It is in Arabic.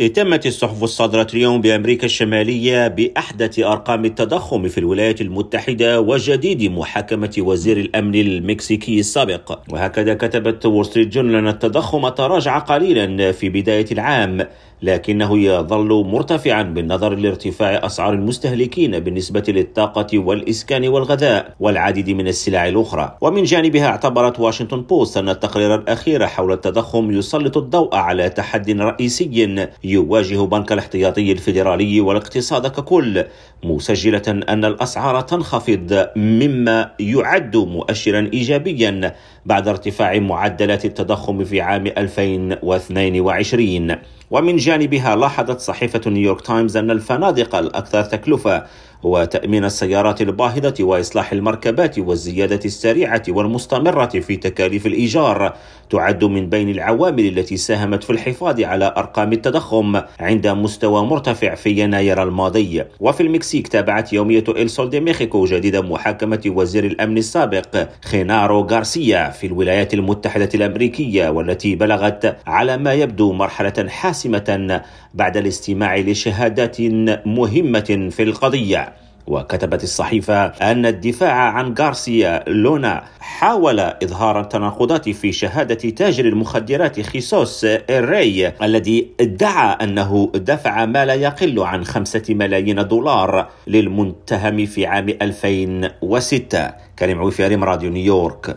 اهتمت الصحف الصادرة اليوم بأمريكا الشمالية بأحدث أرقام التضخم في الولايات المتحدة وجديد محاكمة وزير الأمن المكسيكي السابق. وهكذا كتبت وول ستريت جورنال أن التضخم تراجع قليلا في بداية العام لكنه يظل مرتفعا بالنظر لارتفاع أسعار المستهلكين بالنسبة للطاقة والإسكان والغذاء والعديد من السلع الأخرى. ومن جانبها اعتبرت واشنطن بوست أن التقرير الأخير حول التضخم يسلط الضوء على تحدي رئيسي يواجه بنك الاحتياطي الفيدرالي والاقتصاد ككل مسجلة أن الأسعار تنخفض مما يعد مؤشرا إيجابيا بعد ارتفاع معدلات التضخم في عام 2022 ومن جانبها لاحظت صحيفة نيويورك تايمز أن الفنادق الأكثر تكلفة وتأمين السيارات الباهظة وإصلاح المركبات والزيادة السريعة والمستمرة في تكاليف الإيجار تعد من بين العوامل التي ساهمت في الحفاظ على أرقام التضخم عند مستوى مرتفع في يناير الماضي. وفي المكسيك تابعت يومية إل سول دي ميخيكو جديد محاكمة وزير الأمن السابق خينارو غارسيا في الولايات المتحدة الأمريكية والتي بلغت على ما يبدو مرحلة حاسمة بعد الاستماع لشهادات مهمة في القضية. وكتبت الصحيفة أن الدفاع عن غارسيا لونا حاول إظهار التناقضات في شهادة تاجر المخدرات خيسوس الري الذي ادعى أنه دفع ما لا يقل عن خمسة ملايين دولار للمتهم في عام 2006 كريم عويفي راديو نيويورك.